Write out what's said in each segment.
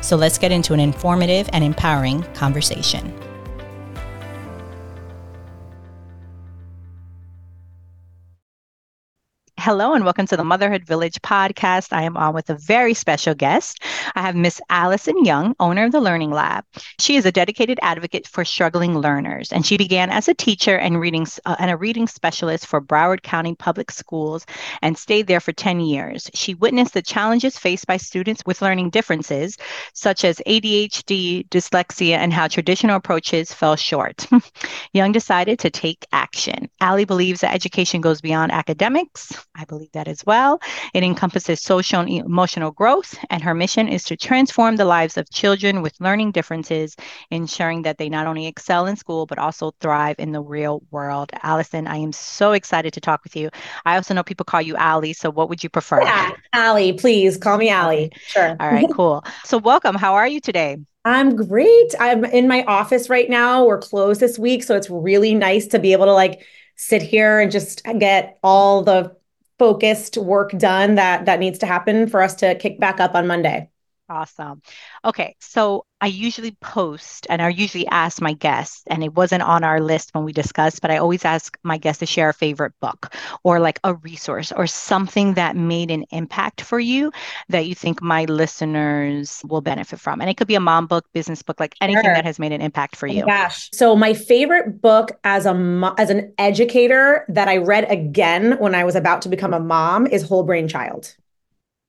So let's get into an informative and empowering conversation. Hello and welcome to the Motherhood Village podcast. I am on with a very special guest. I have Miss Alyson Young, owner of the Learning Lab. She is a dedicated advocate for struggling learners, and she began as a teacher and reading uh, and a reading specialist for Broward County Public Schools and stayed there for 10 years. She witnessed the challenges faced by students with learning differences, such as ADHD, dyslexia, and how traditional approaches fell short. Young decided to take action. Aly believes that education goes beyond academics I believe that as well. It encompasses social and emotional growth, and her mission is to transform the lives of children with learning differences, ensuring that they not only excel in school, but also thrive in the real world. Alyson, I am so excited to talk with you. I also know people call you Aly, so what would you prefer? Yeah, Aly, please call me Aly. Sure. All right, cool. So, welcome. How are you today? I'm great. I'm in my office right now. We're closed this week, so it's really nice to be able to like sit here and just get all the focused work done that that needs to happen for us to kick back up on Monday. Awesome. Okay, so I usually post and I usually ask my guests, and it wasn't on our list when we discussed, but I always ask my guests to share a favorite book or like a resource or something that made an impact for you that you think my listeners will benefit from. And it could be a mom book, business book, like anything sure. that has made an impact for oh you. Oh gosh. So my favorite book as a as an educator that I read again when I was about to become a mom is Whole Brain Child.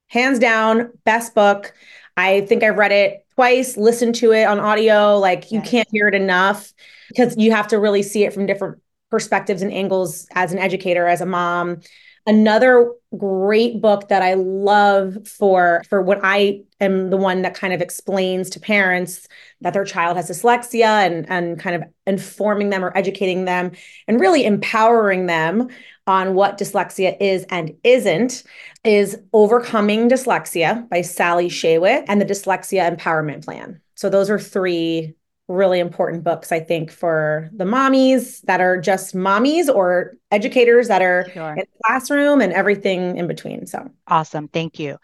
Hands down, best book. I think I've read it twice, listened to it on audio. Like you yes. can't hear it enough because you have to really see it from different perspectives and angles as an educator, as a mom. Another great book that I love for for what I am the one that kind of explains to parents that their child has dyslexia and and kind of informing them or educating them and really empowering them on what dyslexia is and isn't is Overcoming Dyslexia by Sally Shaywitz and the Dyslexia Empowerment Plan. So those are three really important books, I think, for the mommies that are just mommies or educators that are sure. in the classroom and everything in between. So awesome. Thank you.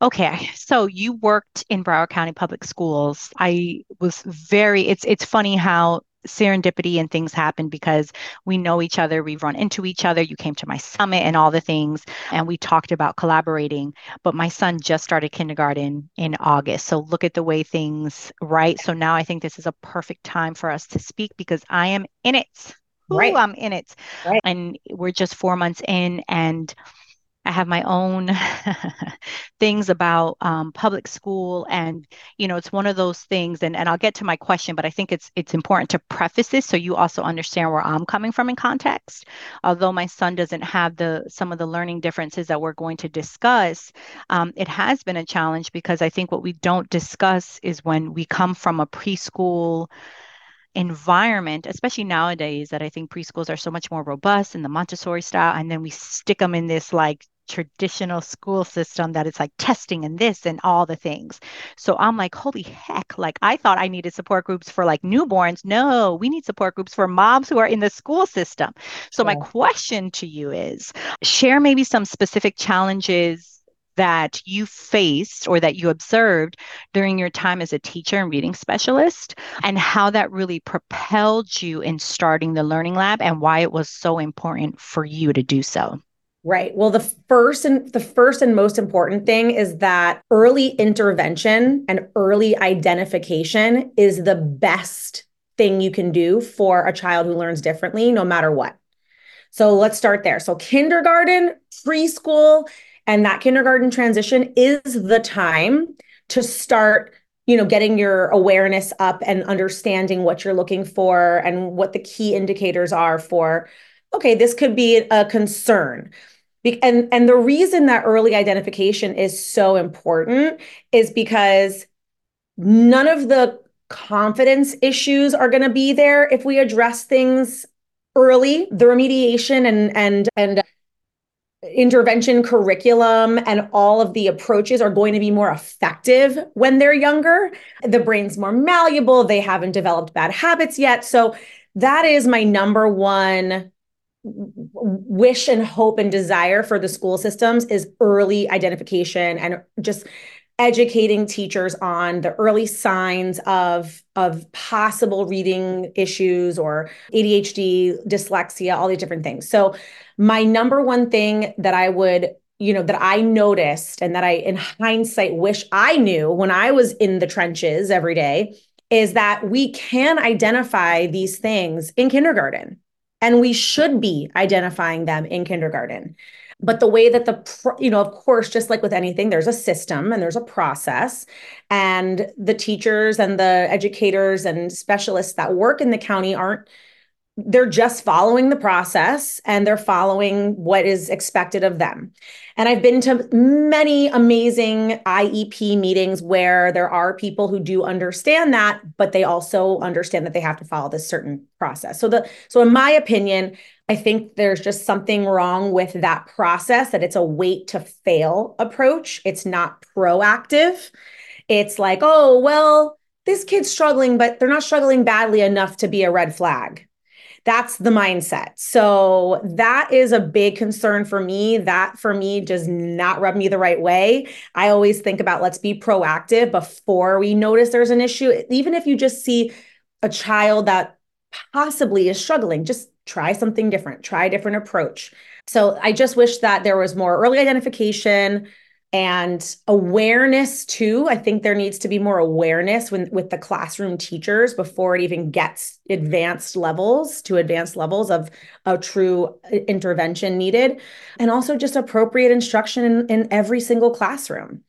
Okay, so you worked in Broward County Public Schools. I was very it's it's funny how serendipity and things happen because we know each other, we've run into each other. You came to my summit and all the things, and we talked about collaborating. But my son just started kindergarten in August. So look at the way things, right? So now I think this is a perfect time for us to speak because I am in it. Ooh, right. I'm in it. Right. And we're just four months in, and I have my own things about um, public school, and you know, it's one of those things. And and I'll get to my question, but I think it's it's important to preface this so you also understand where I'm coming from in context. Although my son doesn't have the some of the learning differences that we're going to discuss, um, it has been a challenge because I think what we don't discuss is when we come from a preschool environment, especially nowadays, that I think preschools are so much more robust in the Montessori style, and then we stick them in this like traditional school system that it's like testing and this and all the things. So I'm like, holy heck, like I thought I needed support groups for like newborns. No, we need support groups for moms who are in the school system. So my question to you is share maybe some specific challenges that you faced or that you observed during your time as a teacher and reading specialist and how that really propelled you in starting the learning lab and why it was so important for you to do so Right. Well, the first and the first and most important thing is that early intervention and early identification is the best thing you can do for a child who learns differently no matter what. So let's start there. So kindergarten, preschool, and that kindergarten transition is the time to start you know getting your awareness up and understanding what you're looking for and what the key indicators are for okay, this could be a concern. And, and the reason that early identification is so important is because none of the confidence issues are going to be there if we address things early the remediation and and and intervention curriculum and all of the approaches are going to be more effective when they're younger. The brain's more malleable, they haven't developed bad habits yet. So that is my number one wish and hope and desire for the school systems is early identification and just educating teachers on the early signs of of possible reading issues or ADHD, dyslexia, all these different things. So my number one thing that I would you know that I noticed and that I in hindsight wish I knew when I was in the trenches every day is that we can identify these things in kindergarten and we should be identifying them in kindergarten. But the way that the you know of course just like with anything there's a system and there's a process. And the teachers and the educators and specialists that work in the county aren't they're just following the process and they're following what is expected of them. And I've been to many amazing IEP meetings where there are people who do understand that, but they also understand that they have to follow this certain process. So the so in my opinion, I think there's just something wrong with that process that it's a wait to fail approach. It's not proactive. It's like, "Oh, well, this kid's struggling, but they're not struggling badly enough to be a red flag." That's the mindset. So that is a big concern for me. That for me does not rub me the right way. I always think about let's be proactive before we notice there's an issue. Even if you just see a child that possibly is struggling, just try something different, try a different approach. So I just wish that there was more early identification, and awareness too. I think there needs to be more awareness when, with the classroom teachers before it even gets advanced levels to advanced levels of a true uh, intervention needed. And also just appropriate instruction in, in every single classroom.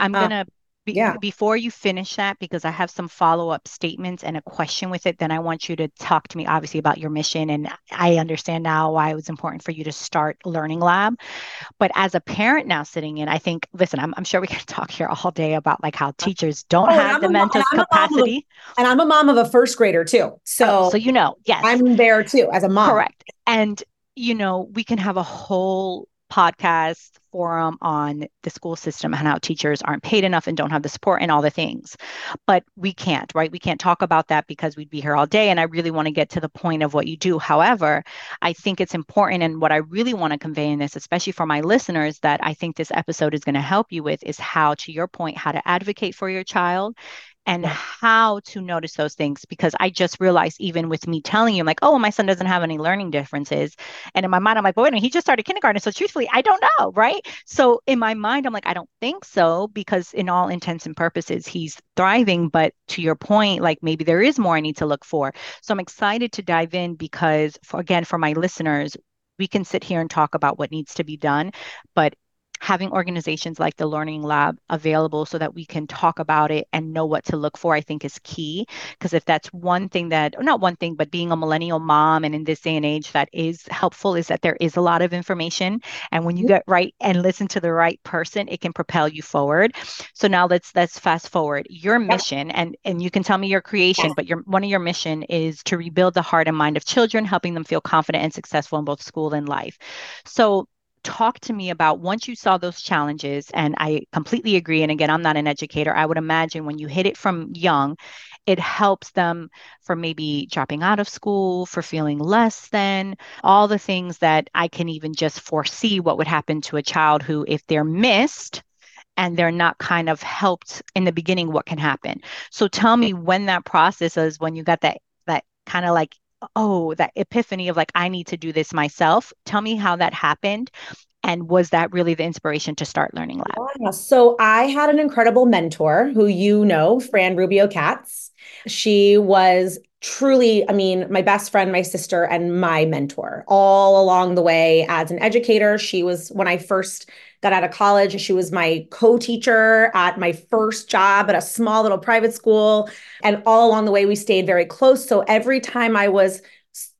I'm uh, going to be, yeah. Before you finish that, because I have some follow up statements and a question with it, then I want you to talk to me, obviously, about your mission. And I understand now why it was important for you to start Learning Lab. But as a parent now sitting in, I think, listen, I'm, I'm sure we can talk here all day about like how teachers don't oh, have the mental capacity. A, and I'm a mom of a first grader too. So, oh, so you know, yes. I'm there too as a mom. Correct. And, you know, we can have a whole podcast forum on the school system and how teachers aren't paid enough and don't have the support and all the things. But we can't, right? We can't talk about that because we'd be here all day. And I really want to get to the point of what you do. However, I think it's important. And what I really want to convey in this, especially for my listeners, that I think this episode is going to help you with is how, to your point, how to advocate for your child and how to notice those things because I just realized even with me telling you, I'm like, oh, my son doesn't have any learning differences. And in my mind, I'm like, wait, he just started kindergarten. So truthfully, I don't know, right? So in my mind, I'm like, I don't think so because in all intents and purposes, he's thriving. But to your point, like maybe there is more I need to look for. So I'm excited to dive in because for, again, for my listeners, we can sit here and talk about what needs to be done, but having organizations like the Learning Lab available so that we can talk about it and know what to look for, I think is key. Because if that's one thing that, not one thing, but being a millennial mom and in this day and age that is helpful is that there is a lot of information. And when you get right and listen to the right person, it can propel you forward. So now let's let's fast forward. Your mission, and and you can tell me your creation, but your one of your mission is to rebuild the heart and mind of children, helping them feel confident and successful in both school and life. So talk to me about once you saw those challenges and i completely agree and again i'm not an educator i would imagine when you hit it from young it helps them for maybe dropping out of school for feeling less than all the things that i can even just foresee what would happen to a child who if they're missed and they're not kind of helped in the beginning what can happen? So tell me when that process is when you got that that kind of like oh, that epiphany of like, I need to do this myself. Tell me how that happened. And was that really the inspiration to start Learning Lab? Yeah. So I had an incredible mentor who you know, Fran Rubio Katz. She was truly, I mean, my best friend, my sister, and my mentor all along the way as an educator. She was, when I first got out of college. She was my co teacher at my first job at a small little private school. And all along the way, we stayed very close. So every time I was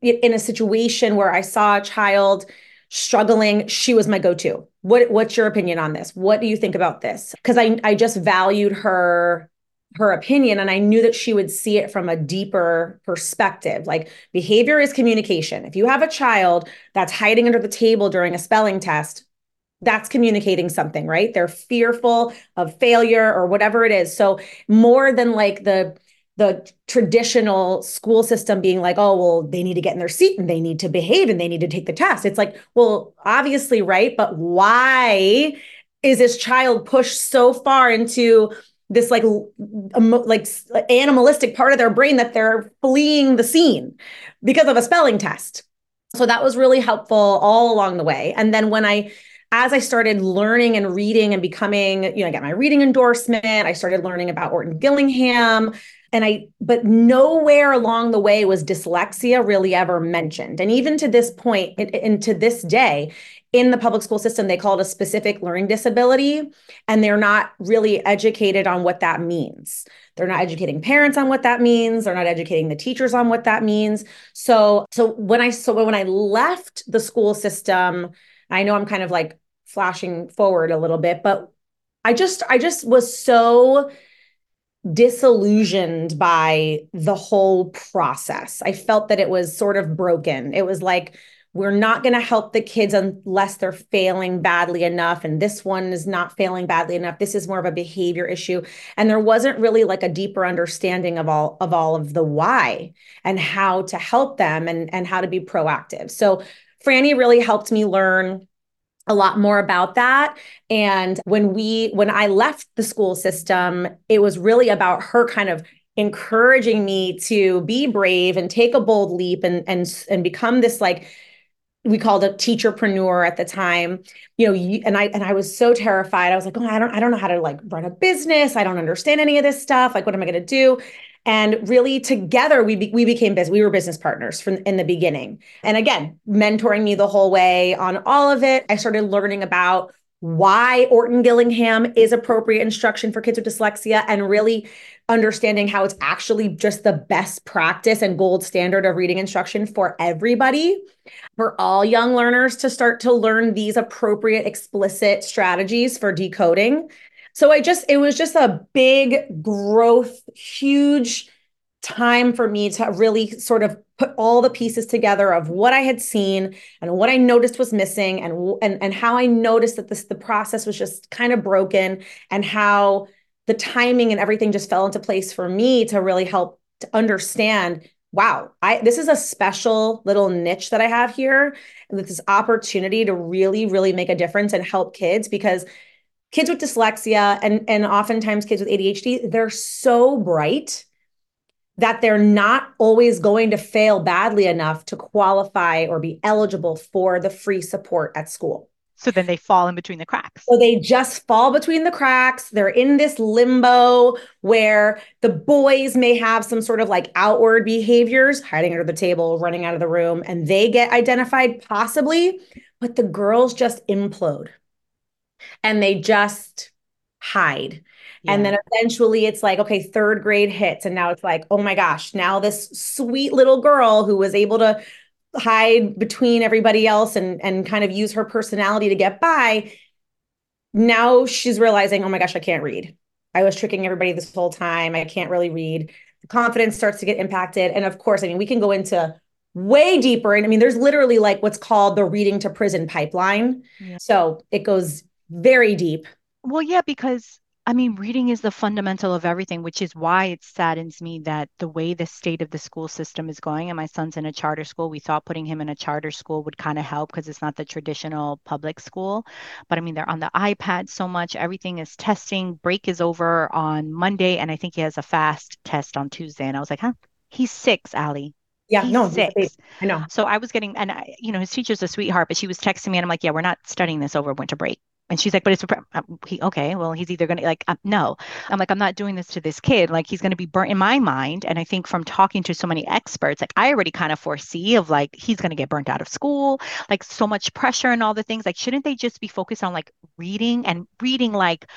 in a situation where I saw a child struggling, she was my go to. What, what's your opinion on this? What do you think about this? Because I, I just valued her her opinion and I knew that she would see it from a deeper perspective. Like behavior is communication. If you have a child that's hiding under the table during a spelling test, that's communicating something, right? They're fearful of failure or whatever it is. So more than like the the traditional school system being like, oh, well, they need to get in their seat and they need to behave and they need to take the test. It's like, well, obviously, right? But why is this child pushed so far into this like like animalistic part of their brain that they're fleeing the scene because of a spelling test. So that was really helpful all along the way. And then when I as I started learning and reading and becoming, you know, I got my reading endorsement, I started learning about Orton Gillingham. And I, but nowhere along the way was dyslexia really ever mentioned. And even to this point, and to this day, in the public school system, they call it a specific learning disability, and they're not really educated on what that means. They're not educating parents on what that means. They're not educating the teachers on what that means. So, so when I so when I left the school system, I know I'm kind of like flashing forward a little bit, but I just I just was so disillusioned by the whole process. I felt that it was sort of broken. It was like we're not going to help the kids unless they're failing badly enough. And this one is not failing badly enough. This is more of a behavior issue. And there wasn't really like a deeper understanding of all of all of the why and how to help them and and how to be proactive. So franny really helped me learn a lot more about that. And when we when i left the school system it was really about her kind of encouraging me to be brave and take a bold leap and and and become this like we called a teacherpreneur at the time you know you, and i and i was so terrified. I was like oh i don't i don't know how to like run a business. I don't understand any of this stuff. Like what am i going to do? And really together we be, we became business we were business partners from in the beginning. And again mentoring me the whole way on all of it i started learning about why Orton Gillingham is appropriate instruction for kids with dyslexia and really understanding how it's actually just the best practice and gold standard of reading instruction for everybody, for all young learners to start to learn these appropriate explicit strategies for decoding. So I just, it was just a big growth, huge time for me to really sort of put all the pieces together of what I had seen and what I noticed was missing and and and how I noticed that this the process was just kind of broken and how the timing and everything just fell into place for me to really help to understand wow i this is a special little niche that i have here and this opportunity to really really make a difference and help kids because kids with dyslexia and and oftentimes kids with adhd they're so bright that they're not always going to fail badly enough to qualify or be eligible for the free support at school. So then they fall in between the cracks. So they just fall between the cracks. They're in this limbo where the boys may have some sort of like outward behaviors, hiding under the table, running out of the room, and they get identified possibly, but the girls just implode and they just hide yeah. And then eventually it's like, okay, third grade hits. And now it's like, oh my gosh, now this sweet little girl who was able to hide between everybody else and, and kind of use her personality to get by. Now she's realizing, oh my gosh, I can't read. I was tricking everybody this whole time. I can't really read. The confidence starts to get impacted. And of course, I mean, we can go into way deeper. And I mean, there's literally like what's called the reading to prison pipeline. Yeah. So it goes very deep. Well, yeah, because I mean, reading is the fundamental of everything, which is why it saddens me that the way the state of the school system is going, and my son's in a charter school, we thought putting him in a charter school would kind of help because it's not the traditional public school. But I mean, they're on the iPad so much, everything is testing. Break is over on Monday, and I think he has a fast test on Tuesday. And I was like, huh? He's six, Aly. Yeah, he's no, six. I know. So I was getting, and I, you know, his teacher's a sweetheart, but she was texting me, and I'm like, yeah, we're not studying this over winter break. And she's like, but it's he, okay. Well, he's either going to like, no. I'm like, I'm not doing this to this kid. Like, he's going to be burnt in my mind. And I think from talking to so many experts, like, I already kind of foresee of like, he's going to get burnt out of school, like, so much pressure and all the things. Like, shouldn't they just be focused on like reading and reading like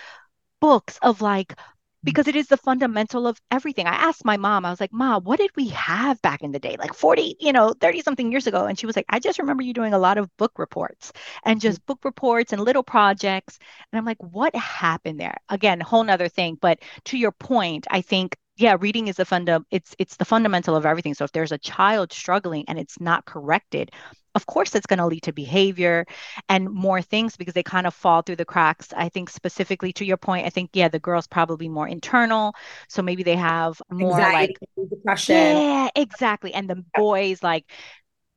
books of like Mm-hmm. because it is the fundamental of everything. I asked my mom, I was like, Mom, what did we have back in the day? Like 40, you know, 30 something years ago. And she was like, I just remember you doing a lot of book reports and mm-hmm. just book reports and little projects. And I'm like, what happened there? Again, whole nother thing. But to your point, I think yeah, reading is the funda it's it's the fundamental of everything. So if there's a child struggling and it's not corrected, of course it's going to lead to behavior and more things because they kind of fall through the cracks. I think specifically to your point, I think yeah, the girls probably more internal, so maybe they have more Anxiety, like depression. Yeah, exactly. And the boys like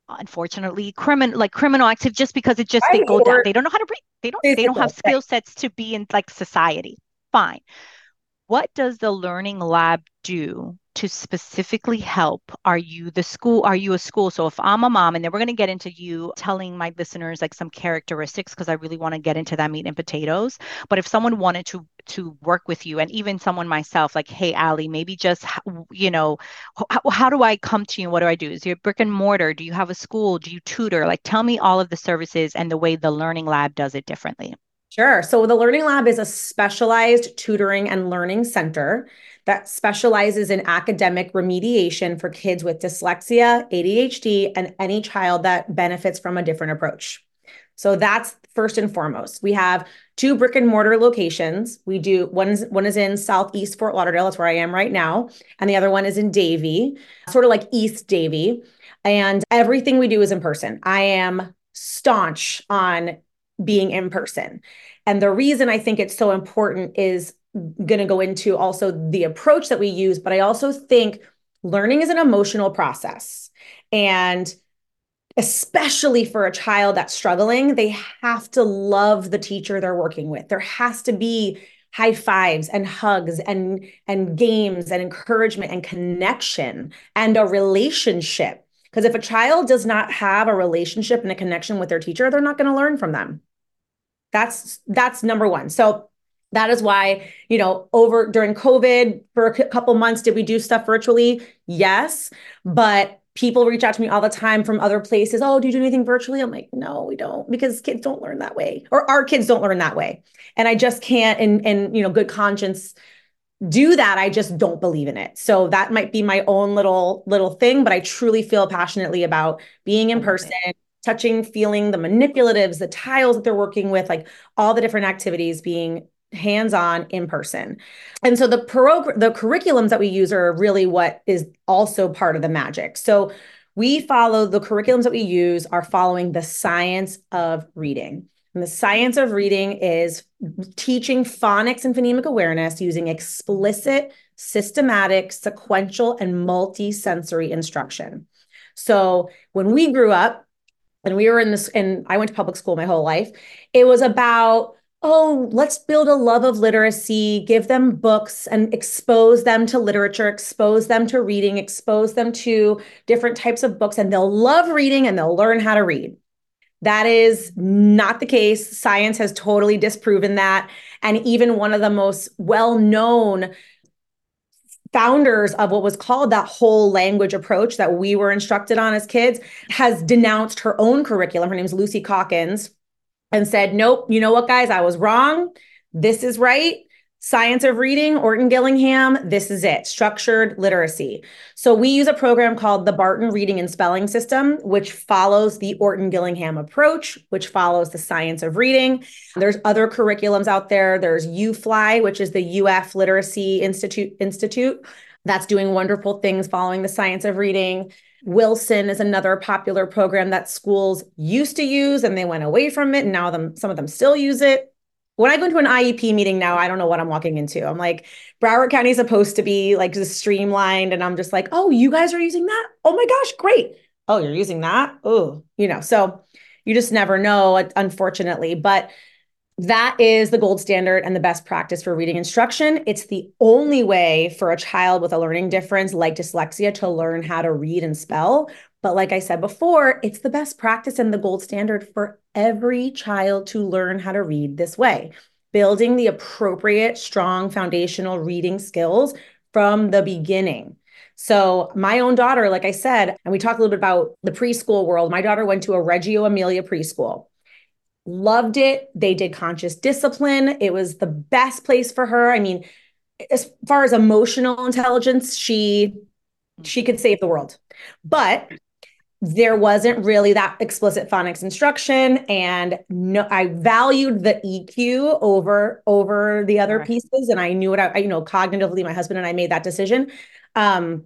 unfortunately criminal like criminal active just because it just right. they go down they don't know how to read they don't they don't have skill sets to be in like society fine what does the learning lab do to specifically help? Are you the school are you a school? So if i'm a mom and then we're going to get into you telling my listeners like some characteristics because i really want to get into that meat and potatoes. But if someone wanted to to work with you and even someone myself like hey Aly maybe just you know how, how do i come to you? What do i do? Is your brick and mortar? Do you have a school? Do you tutor? Like tell me all of the services and the way the learning lab does it differently Sure. So the Learning Lab is a specialized tutoring and learning center that specializes in academic remediation for kids with dyslexia, ADHD, and any child that benefits from a different approach. So that's first and foremost. We have two brick and mortar locations. We do one is one is in Southeast Fort Lauderdale, that's where I am right now, and the other one is in Davie, sort of like East Davie. And everything we do is in person. I am staunch on being in person. And the reason I think it's so important is going to go into also the approach that we use, but I also think learning is an emotional process. And especially for a child that's struggling, they have to love the teacher they're working with. There has to be high fives and hugs and and games and encouragement and connection and a relationship because if a child does not have a relationship and a connection with their teacher, they're not going to learn from them. That's that's number 1. So that is why, you know, over during COVID for a couple months did we do stuff virtually? Yes, but people reach out to me all the time from other places. Oh, do you do anything virtually? I'm like, no, we don't, because kids don't learn that way, or our kids don't learn that way, and I just can't, and and you know, good conscience, do that i just don't believe in it so that might be my own little little thing but i truly feel passionately about being in person touching feeling the manipulatives the tiles that they're working with like all the different activities being hands-on in person. And so the progr- the curriculums that we use are really what is also part of the magic. So we follow the curriculums that we use are following the science of reading. And the science of reading is teaching phonics and phonemic awareness using explicit, systematic, sequential, and multi-sensory instruction. So when we grew up, and we were in this, and I went to public school my whole life, it was about oh, let's build a love of literacy, give them books and expose them to literature, expose them to reading, expose them to different types of books, and they'll love reading and they'll learn how to read. That is not the case. Science has totally disproven that. And even one of the most well known founders of what was called that whole language approach that we were instructed on as kids has denounced her own curriculum. Her name's Lucy Calkins and said, Nope, you know what, guys, I was wrong. This is right. Science of Reading, Orton Gillingham, this is it, structured literacy. So we use a program called the Barton Reading and Spelling System, which follows the Orton Gillingham approach, which follows the science of reading. There's other curriculums out there. There's UFLI, which is the UF Literacy Institute Institute, that's doing wonderful things following the science of reading. Wilson is another popular program that schools used to use and they went away from it and now them some of them still use it when I go into an IEP meeting now, I don't know what I'm walking into. I'm like, Broward County is supposed to be like just streamlined. And I'm just like, oh, you guys are using that? Oh my gosh, great. Oh, you're using that? Oh, you know, so you just never know, unfortunately. But that is the gold standard and the best practice for reading instruction. It's the only way for a child with a learning difference like dyslexia to learn how to read and spell. But like I said before, it's the best practice and the gold standard for every child to learn how to read this way, building the appropriate, strong foundational reading skills from the beginning. So, my own daughter, like I said, and we talked a little bit about the preschool world. My daughter went to a Reggio Emilia preschool, loved it. They did conscious discipline. It was the best place for her. I mean, as far as emotional intelligence, she she could save the world. But there wasn't really that explicit phonics instruction and no i valued the eq over over the other right. pieces and i knew what I, you know cognitively my husband and i made that decision um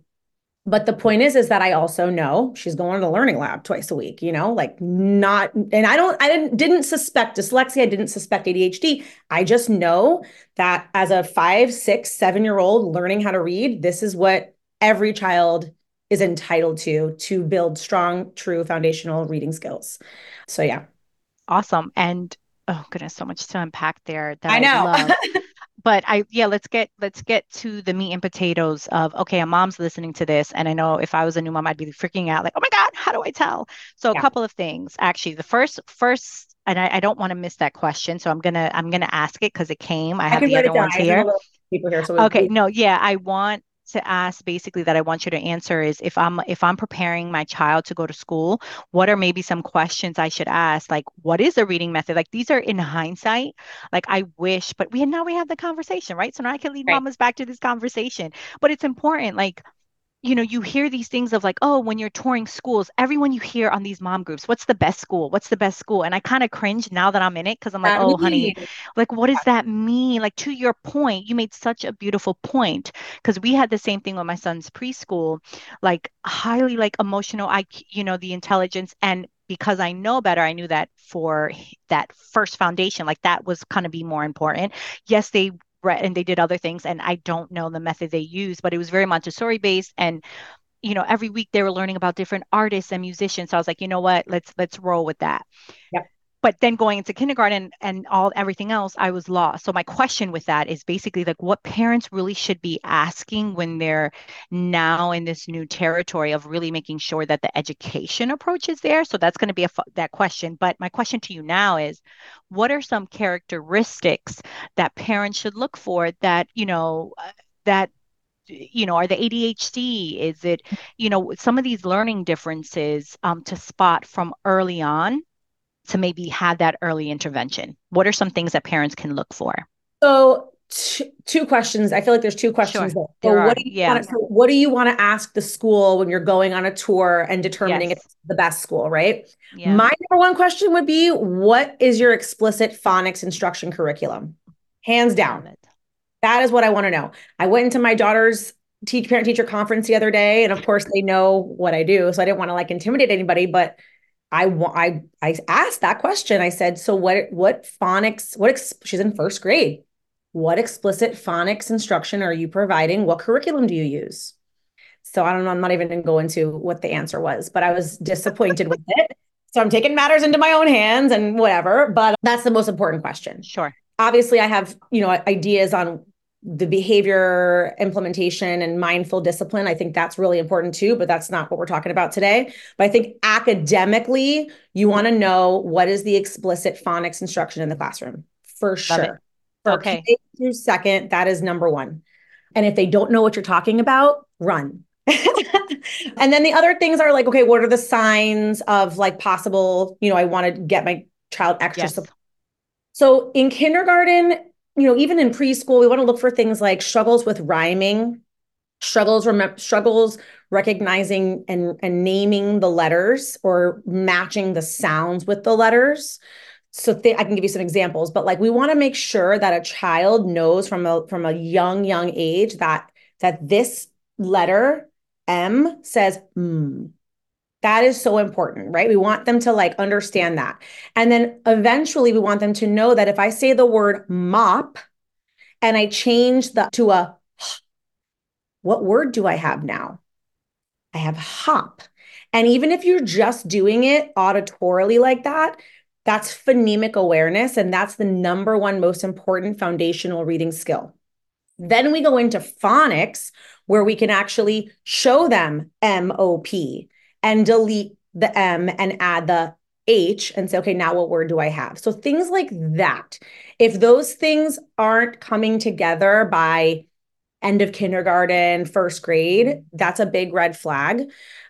but the point is is that i also know she's going to the learning lab twice a week you know like not and i don't i didn't didn't suspect dyslexia i didn't suspect adhd i just know that as a five six seven year old learning how to read this is what every child is entitled to to build strong true foundational reading skills so yeah awesome and oh goodness so much to unpack there that i know I but I yeah, let's get let's get to the meat and potatoes of okay, a mom's listening to this, and I know if I was a new mom, I'd be freaking out like, oh my god, how do I tell? So yeah. a couple of things actually. The first first, and I, I don't want to miss that question, so I'm gonna I'm gonna ask it because it came. I, I have the other ones here. People here, so okay, no, yeah, I want to ask basically that I want you to answer is if I'm if I'm preparing my child to go to school, what are maybe some questions I should ask? Like, what is a reading method? Like these are in hindsight. Like I wish, but we now we have the conversation, right? So now I can lead right. mamas back to this conversation. But it's important. Like you know, you hear these things of like, oh, when you're touring schools, everyone you hear on these mom groups, what's the best school? What's the best school? And I kind of cringe now that I'm in it because I'm like, oh, honey, like, what does that mean? Like, to your point, you made such a beautiful point because we had the same thing with my son's preschool, like, highly like emotional, I, you know, the intelligence. And because I know better, I knew that for that first foundation, like that was kind of be more important. Yes, they and they did other things and i don't know the method they used but it was very montessori based and you know every week they were learning about different artists and musicians so i was like you know what? Let's let's roll with that. Yep but then going into kindergarten and all everything else i was lost. So my question with that is basically like what parents really should be asking when they're now in this new territory of really making sure that the education approach is there? So that's going to be a that question. But my question to you now is what are some characteristics that parents should look for that you know uh, that you know, are the ADHD? Is it, you know, some of these learning differences um, to spot from early on to maybe have that early intervention? What are some things that parents can look for? So two questions. I feel like there's two questions. Sure. So what, do you yeah. want to, what do you want to ask the school when you're going on a tour and determining yes. it's the best school, right? Yeah. My number one question would be what is your explicit phonics instruction curriculum? Hands down. That is what I want to know. I went into my daughter's teach parent teacher conference the other day and of course they know what I do, so I didn't want to like intimidate anybody, but I I I asked that question. I said, "So what what phonics what ex-, she's in first grade. What explicit phonics instruction are you providing? What curriculum do you use?" So I don't know, I'm not even going to go into what the answer was, but I was disappointed with it. So I'm taking matters into my own hands and whatever, but that's the most important question. Sure. Obviously I have, you know, ideas on the behavior implementation and mindful discipline. I think that's really important too, but that's not what we're talking about today. But I think academically, you want to know what is the explicit phonics instruction in the classroom for sure. For okay. through second, that is number one. And if they don't know what you're talking about, run. and then the other things are like, okay, what are the signs of like possible, you know, I want to get my child extra yes. support. So in kindergarten, you know, even in preschool, we want to look for things like struggles with rhyming, struggles rem- struggles recognizing and, and naming the letters or matching the sounds with the letters. So th- I can give you some examples, but like we want to make sure that a child knows from a from a young young age that that this letter M says mm, that is so important, right? We want them to like understand that. And then eventually we want them to know that if I say the word mop and I change the to a what word do I have now? I have hop. And even if you're just doing it auditorily like that, that's phonemic awareness. And that's the number one most important foundational reading skill. Then we go into phonics, where we can actually show them MOP and delete the M and add the H and say, okay, now what word do I have? So things like that. If those things aren't coming together by end of kindergarten, first grade, that's a big red flag.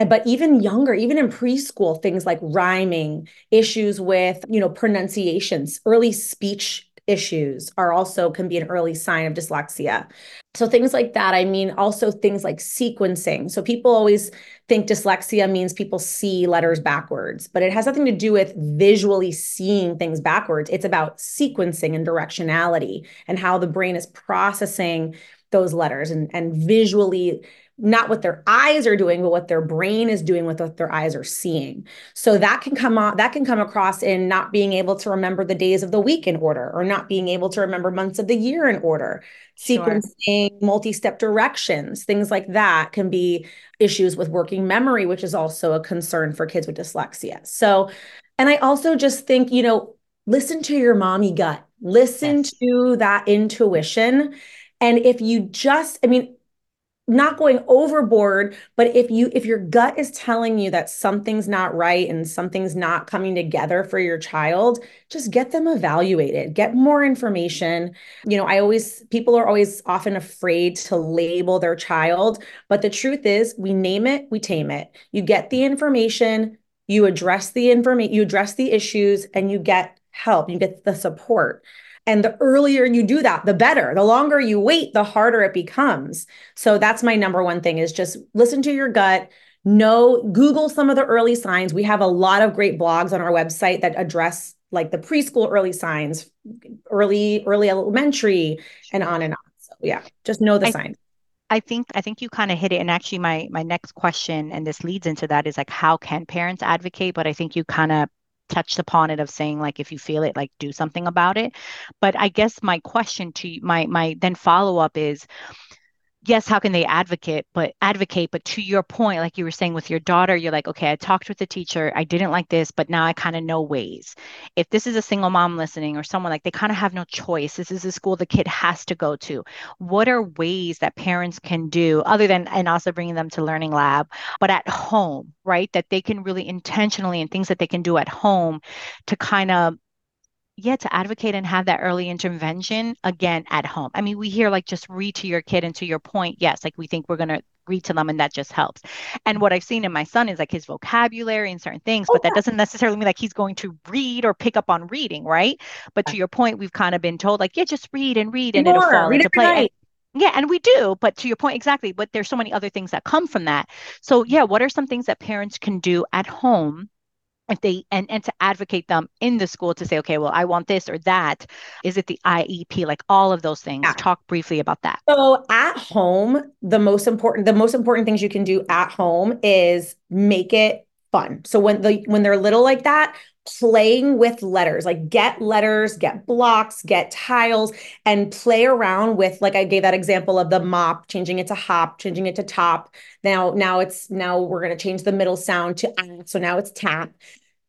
But even younger, even in preschool, things like rhyming, issues with, you know, pronunciations, early speech issues are also can be an early sign of dyslexia. So things like that. I mean, also things like sequencing. So people always think dyslexia means people see letters backwards, but it has nothing to do with visually seeing things backwards. It's about sequencing and directionality and how the brain is processing those letters and, and visually not what their eyes are doing, but what their brain is doing with what their eyes are seeing. So that can come on, that can come across in not being able to remember the days of the week in order, or not being able to remember months of the year in order. Sure. Sequencing, multi-step directions, things like that can be issues with working memory, which is also a concern for kids with dyslexia. So, and I also just think, you know, listen to your mommy gut, listen yes. to that intuition. And if you just, I mean, not going overboard but if you if your gut is telling you that something's not right and something's not coming together for your child just get them evaluated get more information. You know i always people are always often afraid to label their child but the truth is we name it we tame it. You get the information you address the information you address the issues and you get help you get the support and the earlier you do that, the better. The longer you wait, the harder it becomes. So that's my number one thing is just listen to your gut. Know, Google some of the early signs. We have a lot of great blogs on our website that address like the preschool early signs, early, early elementary, and on and on. So yeah, just know the I, signs. I think I think you kind of hit it. And actually my my next question, and this leads into that, is like how can parents advocate? But I think you kind of touched upon it of saying like if you feel it like do something about it. But i guess my question to my my then follow up is yes how can they advocate but advocate but to your point like you were saying with your daughter you're like okay i talked with the teacher i didn't like this but now i kind of know ways. If this is a single mom listening or someone like they kind of have no choice. This is a school the kid has to go to. What are ways that parents can do other than and also bringing them to learning lab but at home right that they can really intentionally and things that they can do at home to kind of yeah, to advocate and have that early intervention again at home. I mean, we hear like just read to your kid, and to your point, yes, like we think we're going to read to them and that just helps. And what I've seen in my son is like his vocabulary and certain things, but that doesn't necessarily mean like he's going to read or pick up on reading, right? But to your point, we've kind of been told like, yeah, just read and read and More, it'll fall into play. yeah, and we do, but to your point exactly, but there's so many other things that come from that. So yeah, what are some things that parents can do at home if they and and to advocate them in the school to say okay well i want this or that. Is it the iep like all of those things. Yeah. talk briefly about that. So at home the most important the most important things you can do at home is make it fun. So when the when they're little like that playing with letters like get letters get blocks get tiles and play around with like i gave that example of the mop changing it to hop changing it to top now now it's now we're going to change the middle sound to ah, so now it's tap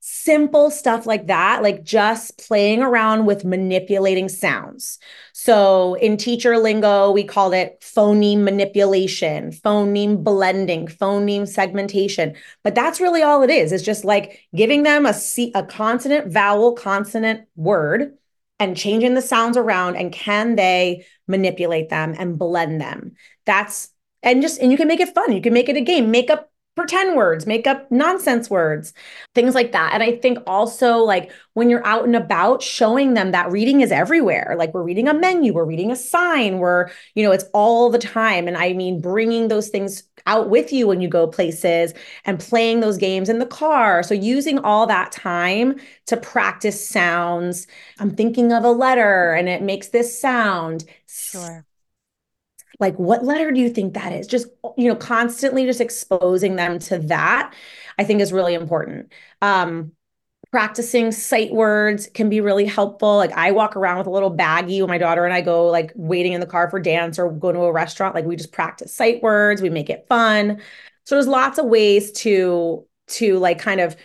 simple stuff like that, like just playing around with manipulating sounds. So in teacher lingo, we called it phoneme manipulation, phoneme blending, phoneme segmentation. But that's really all it is. It's just like giving them a, C, a consonant, vowel, consonant word and changing the sounds around. And can they manipulate them and blend them? That's and just and you can make it fun. You can make it a game. Make up pretend words, make up nonsense words, things like that. And I think also like when you're out and about, showing them that reading is everywhere. Like we're reading a menu, we're reading a sign, we're, you know, it's all the time. And I mean, bringing those things out with you when you go places and playing those games in the car. So using all that time to practice sounds. I'm thinking of a letter and it makes this sound. Sure like what letter do you think that is? Just you know constantly just exposing them to that i think is really important. Um practicing sight words can be really helpful. Like i walk around with a little baggie when my daughter and i go like waiting in the car for dance or go to a restaurant. Like we just practice sight words. We make it fun. So there's lots of ways to to like kind of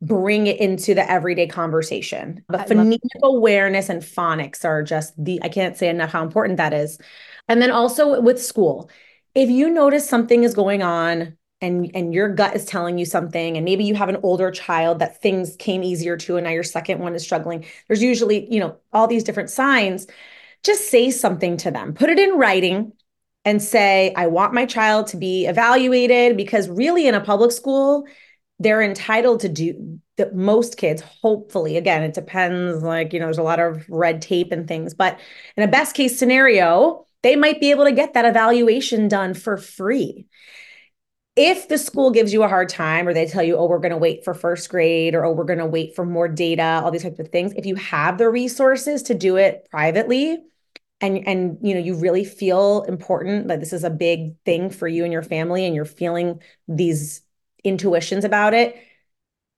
bring it into the everyday conversation. But phonemic awareness and phonics are just the i can't say enough how important that is and then also with school, if you notice something is going on and and your gut is telling you something and maybe you have an older child that things came easier to and now your second one is struggling, there's usually, you know, all these different signs. Just say something to them. Put it in writing and say, I want my child to be evaluated because really in a public school, they're entitled to do that most kids hopefully again it depends like you know there's a lot of red tape and things but in a best case scenario they might be able to get that evaluation done for free if the school gives you a hard time or they tell you oh we're going to wait for first grade or oh we're going to wait for more data all these types of things if you have the resources to do it privately and and you know you really feel important that this is a big thing for you and your family and you're feeling these intuitions about it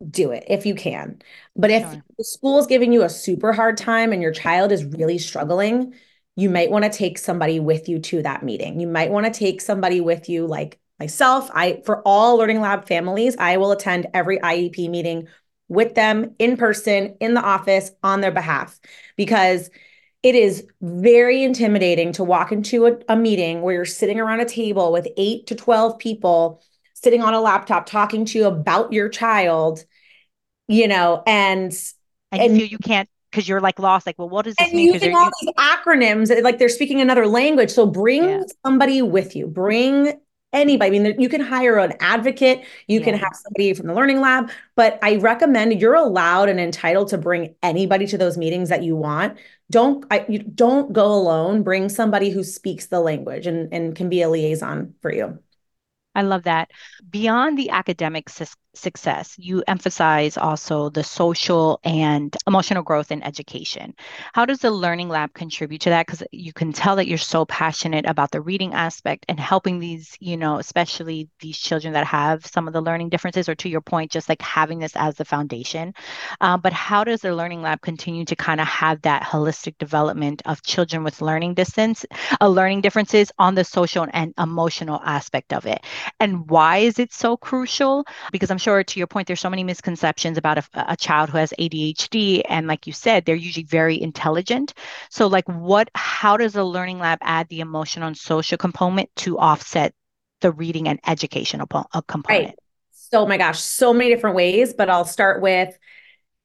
do it if you can but if sure. the school is giving you a super hard time and your child is really struggling you might want to take somebody with you to that meeting. You might want to take somebody with you like myself. I for all learning lab families i will attend every iep meeting with them in person in the office on their behalf. Because it is very intimidating to walk into a, a, meeting where you're sitting around a table with eight to 12 people sitting on a laptop talking to you about your child, you know, and and, and you, you can't because you're like lost. Like, well, what does this and mean? Using all these acronyms, like they're speaking another language. So bring yeah. somebody with you. Bring anybody. I mean, you can hire an advocate, you yeah. can have somebody from the learning lab, but I recommend you're allowed and entitled to bring anybody to those meetings that you want. Don't I, you don't go alone. Bring somebody who speaks the language and, and can be a liaison for you. I love that. Beyond the academic su- success, you emphasize also the social and emotional growth in education. How does the Learning Lab contribute to that? Because you can tell that you're so passionate about the reading aspect and helping these, you know, especially these children that have some of the learning differences, or to your point, just like having this as the foundation. Uh, but how does the Learning Lab continue to kind of have that holistic development of children with learning distance, uh, learning differences on the social and emotional aspect of it? And why is it so crucial? Because I'm sure to your point, there's so many misconceptions about a, a child who has ADHD. And like you said, they're usually very intelligent. So, like, what, how does the learning lab add the emotional and social component to offset the reading and educational uh, component? Right. So, my gosh, so many different ways, but I'll start with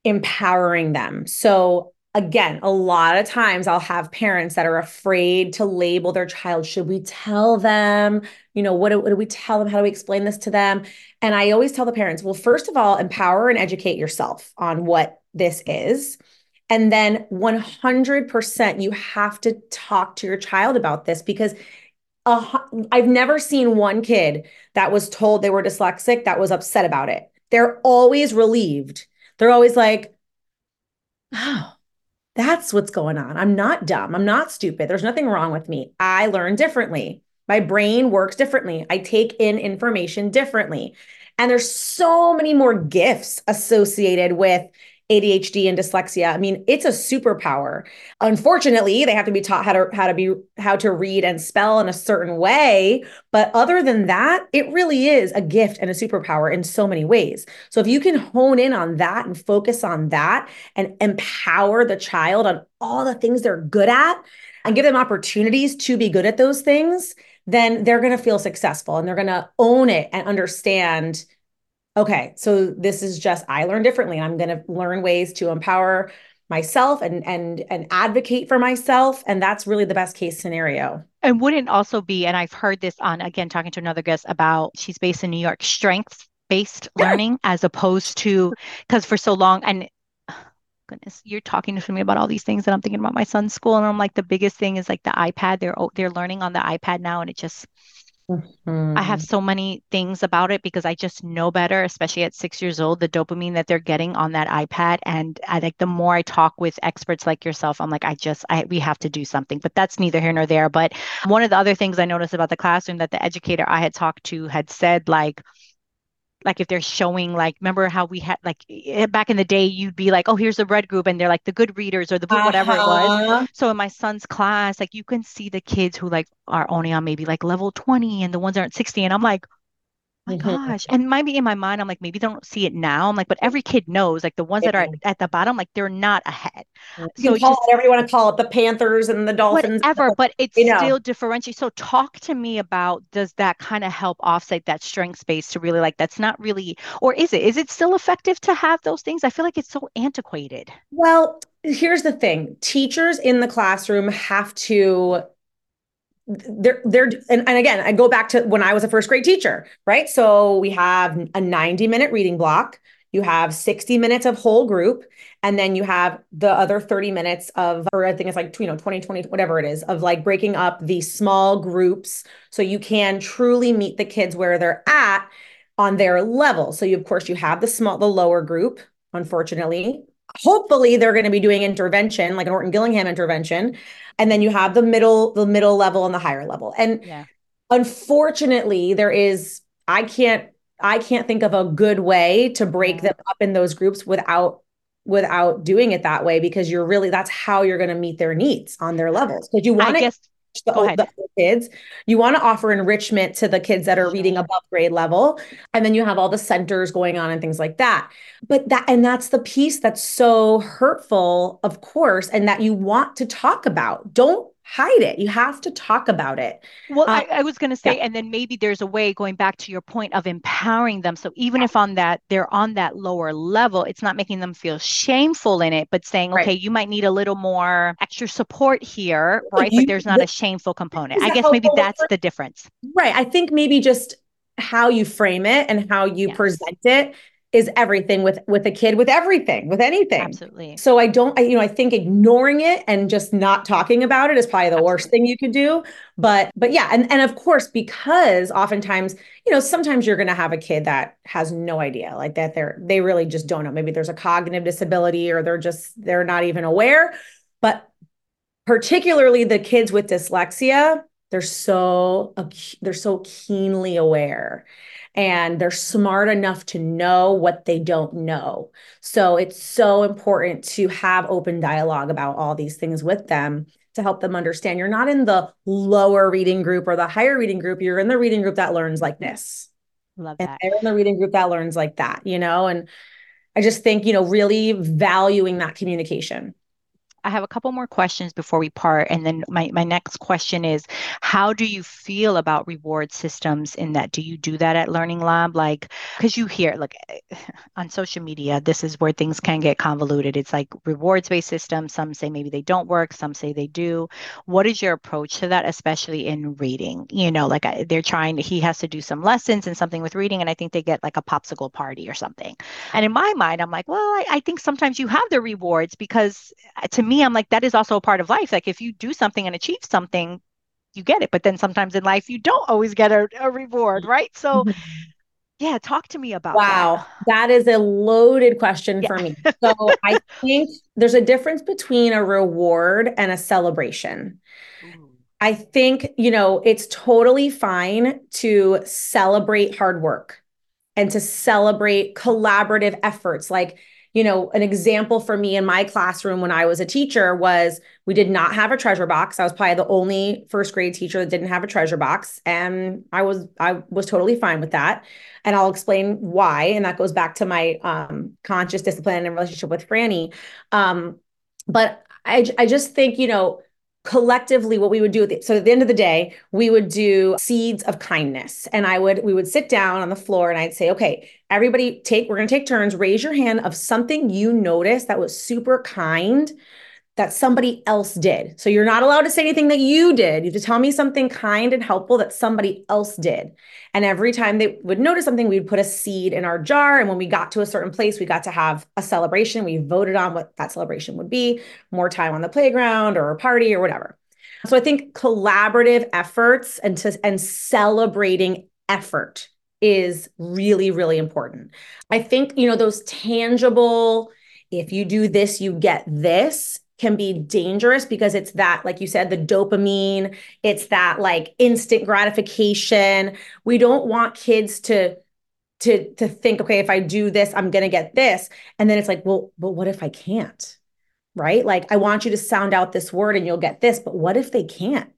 empowering them. So, again, a lot of times I'll have parents that are afraid to label their child. Should we tell them? You know, what do, what do we tell them? How do we explain this to them? And I always tell the parents, well, first of all, empower and educate yourself on what this is. And then 100%, you have to talk to your child about this because uh, I've never seen one kid that was told they were dyslexic that was upset about it. They're always relieved. They're always like, oh, that's what's going on. I'm not dumb. I'm not stupid. There's nothing wrong with me. I learn differently. My brain works differently. I take in information differently. And there's so many more gifts associated with ADHD and dyslexia. I mean, it's a superpower. Unfortunately, they have to be taught how to how to be how to read and spell in a certain way, but other than that, it really is a gift and a superpower in so many ways. So if you can hone in on that and focus on that and empower the child on all the things they're good at and give them opportunities to be good at those things, then they're going to feel successful and they're going to own it and understand okay, so this is just I learn differently. I'm going to learn ways to empower myself and and and advocate for myself and that's really the best case scenario and wouldn't also be and i've heard this on again talking to another guest about she's based in new york strengths based yeah. learning as opposed to because for so long and goodness you're talking to me about all these things and i'm thinking about my son's school and i'm like the biggest thing is like the ipad they're they're learning on the ipad now and it just Mm-hmm. I have so many things about it because I just know better, especially at six years old, the dopamine that they're getting on that iPad. And I like the more I talk with experts like yourself, I'm like, I just, I, we have to do something. But that's neither here nor there. But one of the other things I noticed about the classroom that the educator I had talked to had said, like, like if they're showing like remember how we had like eh, back in the day you'd be like oh here's the red group and they're like the good readers or the uh-huh. whatever it was uh-huh. so in my son's class like you can see the kids who like are only on maybe like level 20 and the ones aren't 60 and i'm like my mm-hmm. gosh. And maybe in my mind, I'm like, maybe they don't see it now. I'm like, but every kid knows, like the ones that are at the bottom, like they're not ahead. You so call just, it whatever you want to call it, the Panthers and the Dolphins. Whatever, but it's you know. still differentiate. So talk to me about does that kind of help offset that strengths based to really like that's not really, or is it? Is it still effective to have those things? I feel like it's so antiquated. Well, here's the thing teachers in the classroom have to they're they're and, and again i go back to when i was a first grade teacher right? So we have a 90 minute reading block you have 60 minutes of whole group and then you have the other 30 minutes of or i think it's like you know 20 20 whatever it is of like breaking up these small groups so you can truly meet the kids where they're at on their level. So you of course you have the small the lower group unfortunately hopefully they're going to be doing intervention like an orton gillingham intervention and then you have the middle the middle level and the higher level and yeah. unfortunately there is i can't i can't think of a good way to break yeah. them up in those groups without without doing it that way because you're really that's how you're going to meet their needs on their levels because you want to the, the kids. You want to offer enrichment to the kids that are reading above grade level. And then you have all the centers going on and things like that. But that, and that's the piece that's so hurtful, of course, and that you want to talk about. Don't hide it. You have to talk about it. Well, um, I, I, was going to say, yeah. and then maybe there's a way going back to your point of empowering them. So even if on that they're on that lower level, it's not making them feel shameful in it, but saying, right. okay, you might need a little more extra support here, right? You, but there's not a shameful component. I guess maybe that's the difference. Right. I think maybe just how you frame it and how you yes. present it is everything with with a kid with everything with anything. Absolutely. So i don't I, you know i think ignoring it and just not talking about it is probably the absolutely. worst thing you could do. But but yeah and and of course because oftentimes you know sometimes you're going to have a kid that has no idea like that they're they really just don't know. Maybe there's a cognitive disability or they're just they're not even aware. But particularly the kids with dyslexia they're so they're so keenly aware and they're smart enough to know what they don't know. So it's so important to have open dialogue about all these things with them to help them understand you're not in the lower reading group or the higher reading group, you're in the reading group that learns like this. Love that. And they're in the reading group that learns like that, you know, and I just think, you know, really valuing that communication. I have a couple more questions before we part. And then my, my next question is how do you feel about reward systems in that? Do you do that at Learning Lab? Like, because you hear, like, on social media, this is where things can get convoluted. It's like rewards based systems. Some say maybe they don't work, some say they do. What is your approach to that, especially in reading? You know, like they're trying he has to do some lessons and something with reading, and I think they get like a popsicle party or something. And in my mind, I'm like, well, I, I think sometimes you have the rewards because to me, I'm like, that is also a part of life. Like if you do something and achieve something, you get it. But then sometimes in life, you don't always get a, a reward, right? So, mm-hmm. yeah, talk to me about wow, that. that is a loaded question yeah. for me. So I think there's a difference between a reward and a celebration. I think, you know, it's totally fine to celebrate hard work and to celebrate collaborative efforts. Like, you know, an example for me in my classroom when I was a teacher was we did not have a treasure box. I was probably the only first grade teacher that didn't have a treasure box and I was I was totally fine with that. And I'll explain why and that goes back to my um, conscious discipline and relationship with Franny. Um, but I I just think, you know, collectively what we would do it. so at the end of the day we would do seeds of kindness and i would we would sit down on the floor and i'd say okay everybody take we're going to take turns raise your hand of something you noticed that was super kind that somebody else did. So you're not allowed to say anything that you did. You have to tell me something kind and helpful that somebody else did. And every time they would notice something, we'd put a seed in our jar. And when we got to a certain place, we got to have a celebration. We voted on what that celebration would be more time on the playground or a party or whatever. So I think collaborative efforts and to, and celebrating effort is really, really important. I think, you know, those tangible, if you do this, you get this can be dangerous because it's that like you said the dopamine it's that like instant gratification. We don't want kids to to to think okay if i do this i'm to get this. And then it's like well but what if i can't? Right? Like i want you to sound out this word and you'll get this but what if they can't?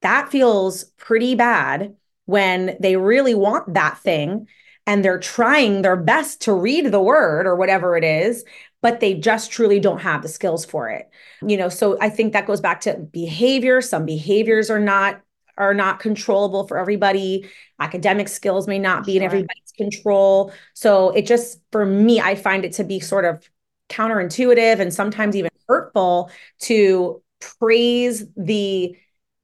That feels pretty bad when they really want that thing and they're trying their best to read the word or whatever it is but they just truly don't have the skills for it. You know, so I think that goes back to behavior. Some behaviors are not are not controllable for everybody. Academic skills may not be in everybody's control. So it just for me I find it to be sort of counterintuitive and sometimes even hurtful to praise the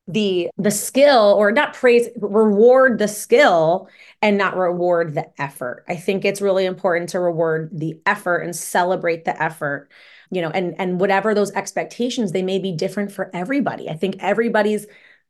the the skill or not praise reward the skill and not reward the effort. I think it's really important to reward the effort and celebrate the effort you know and and whatever those expectations they may be different for everybody. I think everybody's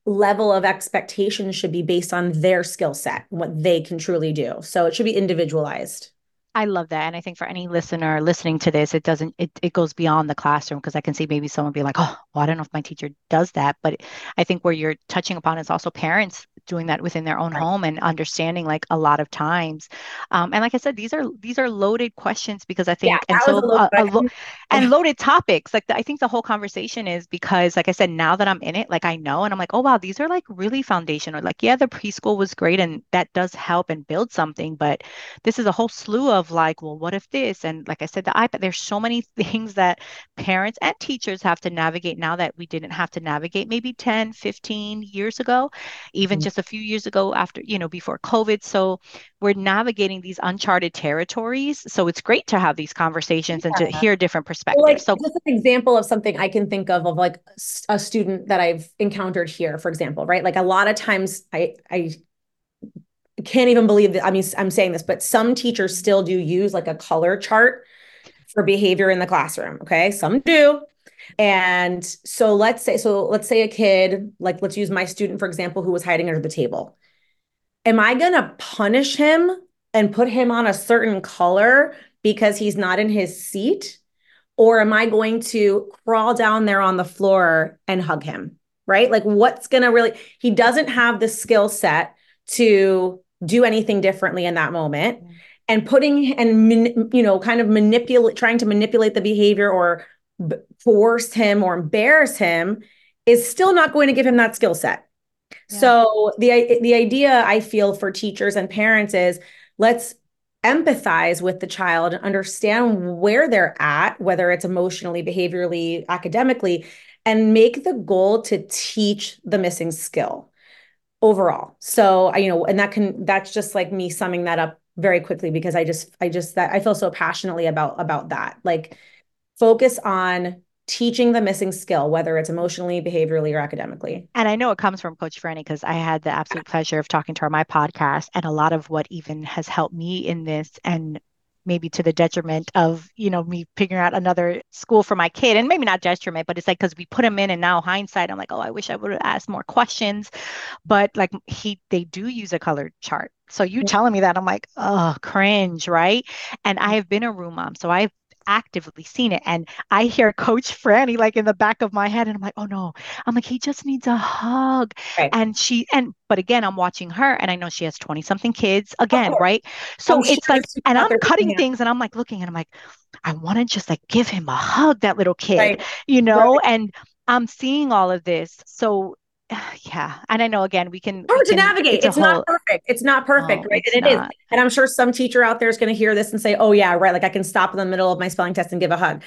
level of expectation should be based on their skill set what they can truly do. So it should be individualized I love that. And I think for any listener listening to this, it doesn't, it, it goes beyond the classroom because I can see maybe someone be like, oh, well, I don't know if my teacher does that. But I think where you're touching upon is also parents doing that within their own right. home and understanding like a lot of times. Um, and like I said, these are, these are loaded questions because I think, yeah, and so, uh, lo- and loaded topics. Like the, I think the whole conversation is because, like I said, now that I'm in it, like I know, and I'm like, oh, wow, these are like really foundational. Like, yeah, the preschool was great and that does help and build something, but this is a whole slew of like, well, what if this? And like I said, the iPad, there's so many things that parents and teachers have to navigate now that we didn't have to navigate maybe 10, 15 years ago, even mm-hmm. just a few years ago after, you know, before COVID. So we're navigating these uncharted territories. So it's great to have these conversations yeah. and to hear different perspectives. Well, like, so just an example of something I can think of of like a student that I've encountered here, for example, right? Like a lot of times I I can't even believe that. I mean, I'm saying this, but some teachers still do use like a color chart for behavior in the classroom. Okay. Some do. And so let's say, so let's say a kid, like let's use my student, for example, who was hiding under the table. Am I going to punish him and put him on a certain color because he's not in his seat? Or am I going to crawl down there on the floor and hug him? Right? Like, what's going to really, he doesn't have the skill set to do anything differently in that moment and putting and you know kind of manipulate trying to manipulate the behavior or force him or embarrass him is still not going to give him that skill set yeah. so the the idea i feel for teachers and parents is let's empathize with the child and understand where they're at whether it's emotionally behaviorally academically and make the goal to teach the missing skill overall. So I, you know, and that can that's just like me summing that up very quickly because I just I just that I feel so passionately about about that. Like focus on teaching the missing skill, whether it's emotionally, behaviorally, or academically. And I know it comes from Coach Franny because I had the absolute pleasure of talking to her on my podcast. And a lot of what even has helped me in this and maybe to the detriment of you know me figuring out another school for my kid and maybe not detriment but it's like because we put him in and now hindsight i'm like oh i wish i would have asked more questions but like he they do use a colored chart so you telling me that i'm like oh cringe right and i have been a room mom so i've actively seen it. And I hear Coach Franny like in the back of my head, and I'm like, oh no, I'm like, he just needs a hug. Right. And she, and, but again, I'm watching her and I know she has 20 something kids again, right? So oh, it's like, and I'm cutting things and I'm like looking and I'm like, I want to just like give him a hug, that little kid, right. you know? Right. And I'm seeing all of this. So yeah and i know again we can hard we to navigate. it's, it's whole... not perfect. It's not perfect no, right? and it not. is and i'm sure some teacher out there is going to hear this and say oh yeah right like i can stop in the middle of my spelling test and give a hug.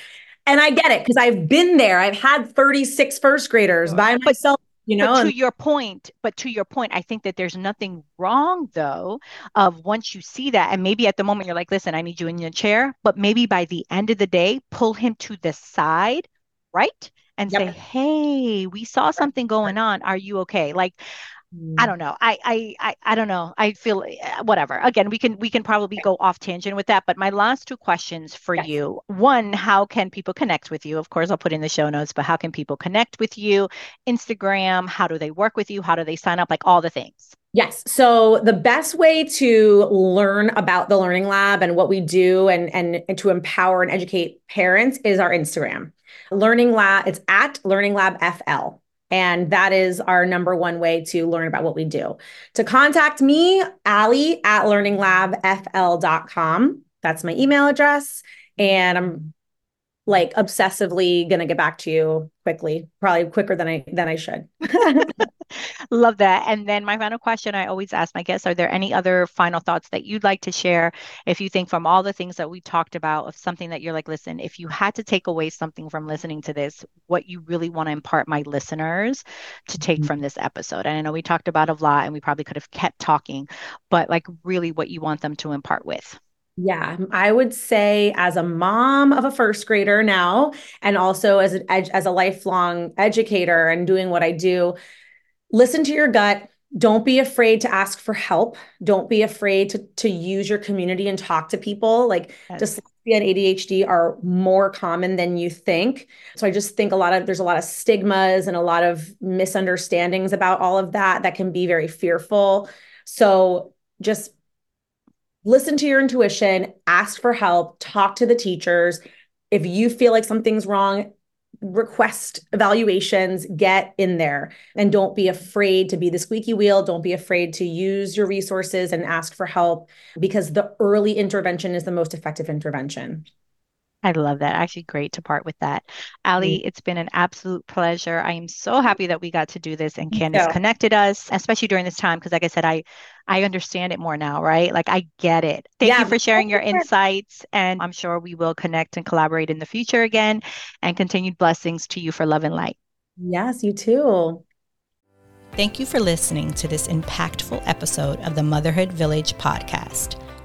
And i get it because i've been there. I've had 36 first graders by myself you know? but to your point but to your point i think that there's nothing wrong though of once you see that and maybe at the moment you're like listen i need you in your chair but maybe by the end of the day pull him to the side right and yep. say, "Hey, we saw something going on. Are you okay?" Like I mm. don't know. I, I I I don't know. I feel eh, whatever. Again, we can we can probably go off tangent with that. But my last two questions for yes. you. One, how can people connect with you? Of course, I'll put in the show notes. But how can people connect with you? Instagram. How do they work with you? How do they sign up? Like all the things. Yes. So the best way to learn about the Learning Lab and what we do and, and, and to empower and educate parents is our Instagram. Learning Lab, it's at Learning Lab FL. And that is our number one way to learn about what we do. To contact me, Aly at learninglabfl.com. That's my email address. And I'm like obsessively gonna get back to you quickly, probably quicker than I than I should. Love that. And then my final question I always ask my guests, are there any other final thoughts that you'd like to share? If you think from all the things that we talked about of something that you're like, listen, if you had to take away something from listening to this, what you really want to impart my listeners to take mm-hmm. from this episode. And I know we talked about a lot and we probably could have kept talking, but like really what you want them to impart with. Yeah, I would say as a mom of a first grader now, and also as a, as a lifelong educator and doing what I do, listen to your gut. Don't be afraid to ask for help. Don't be afraid to, to use your community and talk to people. Like Yes. dyslexia and ADHD are more common than you think. So I just think a lot of there's a lot of stigmas and a lot of misunderstandings about all of that that can be very fearful. So just listen to your intuition, ask for help, talk to the teachers. If you feel like something's wrong, request evaluations, get in there and don't be afraid to be the squeaky wheel. Don't be afraid to use your resources and ask for help because the early intervention is the most effective intervention. I love that. Actually, great to part with that. Mm. Aly, it's been an absolute pleasure. I am so happy that we got to do this and Me Candace too. connected us, especially during this time, because like I said, I I understand it more now, right? Like I get it. Thank Yeah, you for sharing your sure. insights, and I'm sure we will connect and collaborate in the future again. And continued blessings to you for love and light. Yes, you too. Thank you for listening to this impactful episode of the Motherhood Village podcast.